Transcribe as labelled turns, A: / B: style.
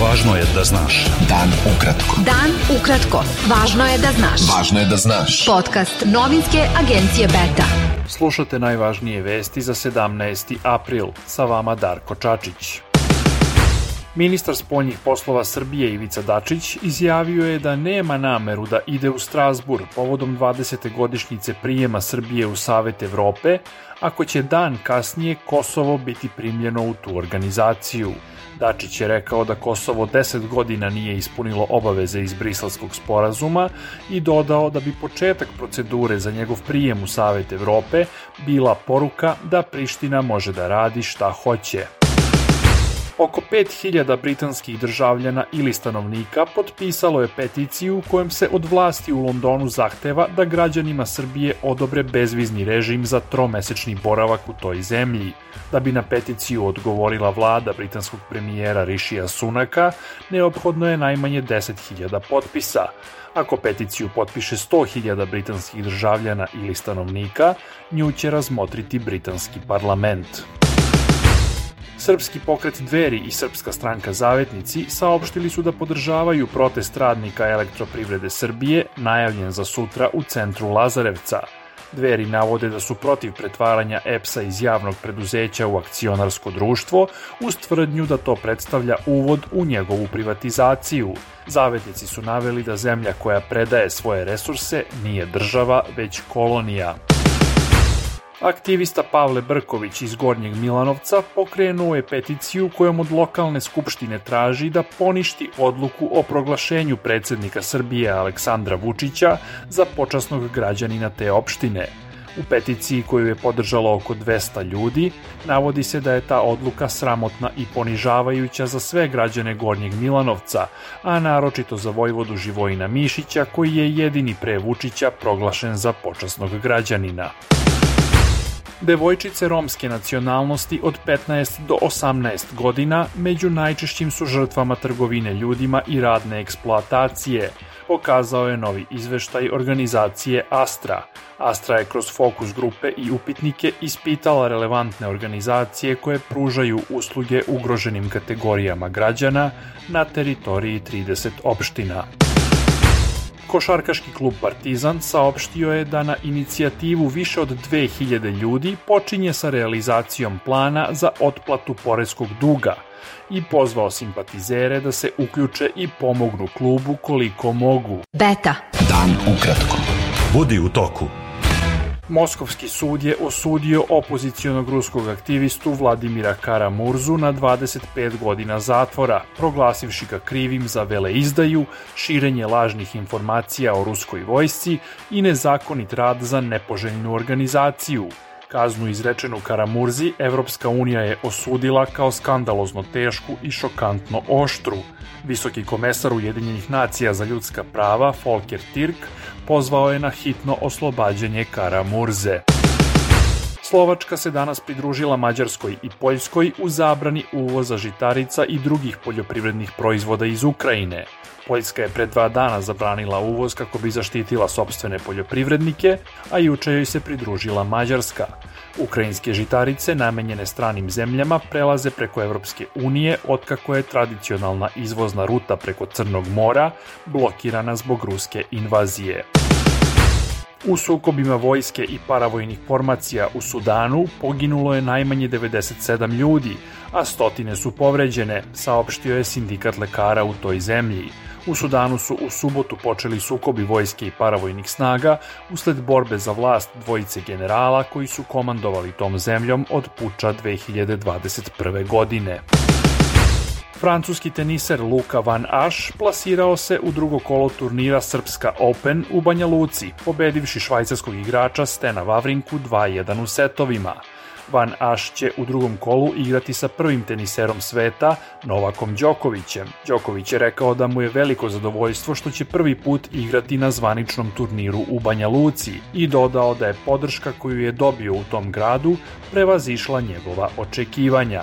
A: Važno je da znaš.
B: Dan ukratko.
C: Dan ukratko. Važno je da znaš.
B: Važno je da znaš.
C: Podcast novinske agencije Beta.
D: Slušate najvažnije vesti za 17. april. Sa vama Darko Čačić. Ministar spoljnih poslova Srbije Ivica Dačić izjavio je da nema nameru da ide u Strasbur povodom 20. godišnjice prijema Srbije u Savet Evrope, ako će dan kasnije Kosovo biti primljeno u tu organizaciju. Dačić je rekao da Kosovo 10 godina nije ispunilo obaveze iz Briselskog sporazuma i dodao da bi početak procedure za njegov prijem u Savet Evrope bila poruka da Priština može da radi šta hoće. Oko 5000 britanskih državljana ili stanovnika potpisalo je peticiju u kojem se od vlasti u Londonu zahteva da građanima Srbije odobre bezvizni režim za tromesečni boravak u toj zemlji. Da bi na peticiju odgovorila vlada britanskog premijera Rishija Sunaka, neophodno je najmanje 10.000 potpisa. Ako peticiju potpiše 100.000 britanskih državljana ili stanovnika, nju će razmotriti britanski parlament. Srpski pokret Dveri i Srpska stranka Zavetnici saopštili su da podržavaju protest radnika elektroprivrede Srbije najavljen za sutra u centru Lazarevca. Dveri navode da su protiv pretvaranja EPS-a iz javnog preduzeća u akcionarsko društvo uz tvrdnju da to predstavlja uvod u njegovu privatizaciju. Zavetnici su naveli da zemlja koja predaje svoje resurse nije država, već kolonija. Aktivista Pavle Brković iz Gornjeg Milanovca pokrenuo je peticiju kojom od lokalne skupštine traži da poništi odluku o proglašenju predsednika Srbije Aleksandra Vučića za počasnog građanina te opštine. U peticiji koju je podržalo oko 200 ljudi, navodi se da je ta odluka sramotna i ponižavajuća za sve građane Gornjeg Milanovca, a naročito za Vojvodu Živojina Mišića koji je jedini pre Vučića proglašen za počasnog građanina. Devojčice romske nacionalnosti od 15 do 18 godina među najčešćim su žrtvama trgovine ljudima i radne eksploatacije, pokazao je novi izveštaj organizacije Astra. Astra je kroz fokus grupe i upitnike ispitala relevantne organizacije koje pružaju usluge ugroženim kategorijama građana na teritoriji 30 opština. Košarkaški klub Partizan saopštio je da na inicijativu više od 2000 ljudi počinje sa realizacijom plana za otplatu poreskog duga i pozvao simpatizere da se uključe i pomognu klubu koliko mogu.
C: Beta.
B: Dan ukratko.
A: Budi u toku.
D: Moskovski sud je osudio opozicijonog ruskog aktivistu Vladimira Karamurzu na 25 godina zatvora, proglasivši ga krivim za veleizdaju, širenje lažnih informacija o ruskoj vojsci i nezakonit rad za nepoželjnu organizaciju. Kaznu izrečenu Karamurzi Evropska unija je osudila kao skandalozno tešku i šokantno oštru. Visoki komesar Ujedinjenih nacija za ljudska prava Volker Tirk pozvao je na hitno oslobađanje Karamurze. Slovačka se danas pridružila Mađarskoj i Poljskoj u zabrani uvoza žitarica i drugih poljoprivrednih proizvoda iz Ukrajine. Poljska je pre dva dana zabranila uvoz kako bi zaštitila sobstvene poljoprivrednike, a juče joj se pridružila Mađarska. Ukrajinske žitarice namenjene stranim zemljama prelaze preko Evropske unije otkako je tradicionalna izvozna ruta preko Crnog mora blokirana zbog ruske invazije. U sukobima vojske i paravojnih formacija u Sudanu poginulo je najmanje 97 ljudi, a stotine su povređene, saopštio je sindikat lekara u toj zemlji. U Sudanu su u subotu počeli sukobi vojske i paravojnih snaga usled borbe za vlast dvojice generala koji su komandovali tom zemljom od puča 2021. godine. Francuski teniser Luka Van Aš plasirao se u drugo kolo turnira Srpska Open u Banja Luci, pobedivši švajcarskog igrača Stena Vavrinku 2-1 u setovima. Van Aš će u drugom kolu igrati sa prvim teniserom sveta, Novakom Đokovićem. Đoković je rekao da mu je veliko zadovoljstvo što će prvi put igrati na zvaničnom turniru u Banja Luci i dodao da je podrška koju je dobio u tom gradu prevazišla njegova očekivanja.